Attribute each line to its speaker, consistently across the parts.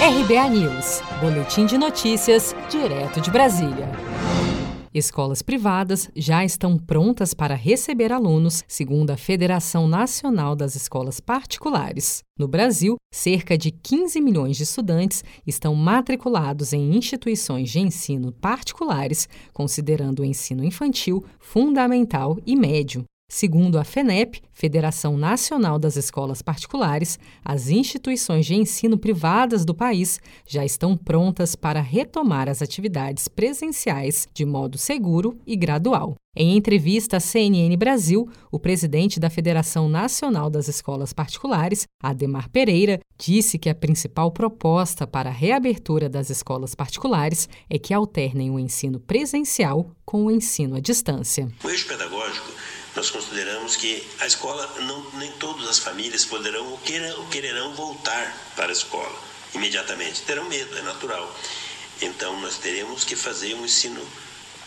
Speaker 1: RBA News, Boletim de Notícias, direto de Brasília. Escolas privadas já estão prontas para receber alunos, segundo a Federação Nacional das Escolas Particulares. No Brasil, cerca de 15 milhões de estudantes estão matriculados em instituições de ensino particulares, considerando o ensino infantil, fundamental e médio. Segundo a FENEP, Federação Nacional das Escolas Particulares, as instituições de ensino privadas do país já estão prontas para retomar as atividades presenciais de modo seguro e gradual. Em entrevista à CNN Brasil, o presidente da Federação Nacional das Escolas Particulares, Ademar Pereira, disse que a principal proposta para a reabertura das escolas particulares é que alternem o ensino presencial com o ensino à distância.
Speaker 2: O eixo pedagógico nós consideramos que a escola, não, nem todas as famílias poderão ou, ou quererão voltar para a escola imediatamente. Terão medo, é natural. Então, nós teremos que fazer um ensino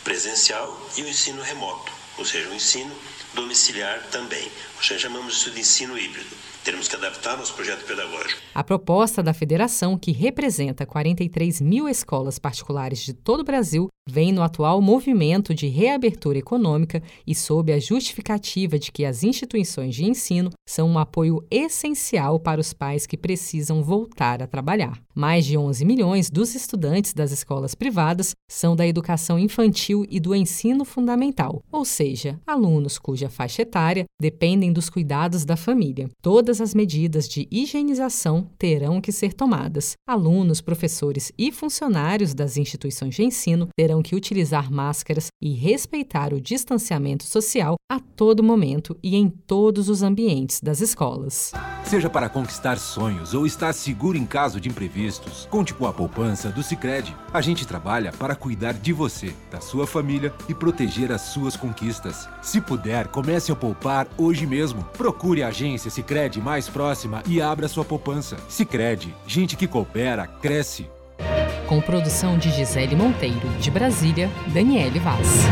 Speaker 2: presencial e um ensino remoto, ou seja, um ensino domiciliar também. Nós chamamos isso de ensino híbrido. Teremos que adaptar nosso projeto pedagógico.
Speaker 1: A proposta da federação, que representa 43 mil escolas particulares de todo o Brasil, vem no atual movimento de reabertura econômica e sob a justificativa de que as instituições de ensino são um apoio essencial para os pais que precisam voltar a trabalhar. Mais de 11 milhões dos estudantes das escolas privadas são da educação infantil e do ensino fundamental, ou seja, alunos cuja faixa etária dependem dos cuidados da família. Todas as medidas de higienização terão que ser tomadas. Alunos, professores e funcionários das instituições de ensino terão que utilizar máscaras e respeitar o distanciamento social a todo momento e em todos os ambientes das escolas.
Speaker 3: Seja para conquistar sonhos ou estar seguro em caso de imprevistos, conte com a poupança do Sicredi. A gente trabalha para cuidar de você, da sua família e proteger as suas conquistas. Se puder, comece a poupar hoje mesmo. Procure a agência Sicredi mais próxima e abra sua poupança. Sicredi, gente que coopera cresce
Speaker 1: com produção de Gisele Monteiro. De Brasília, Daniele Vaz.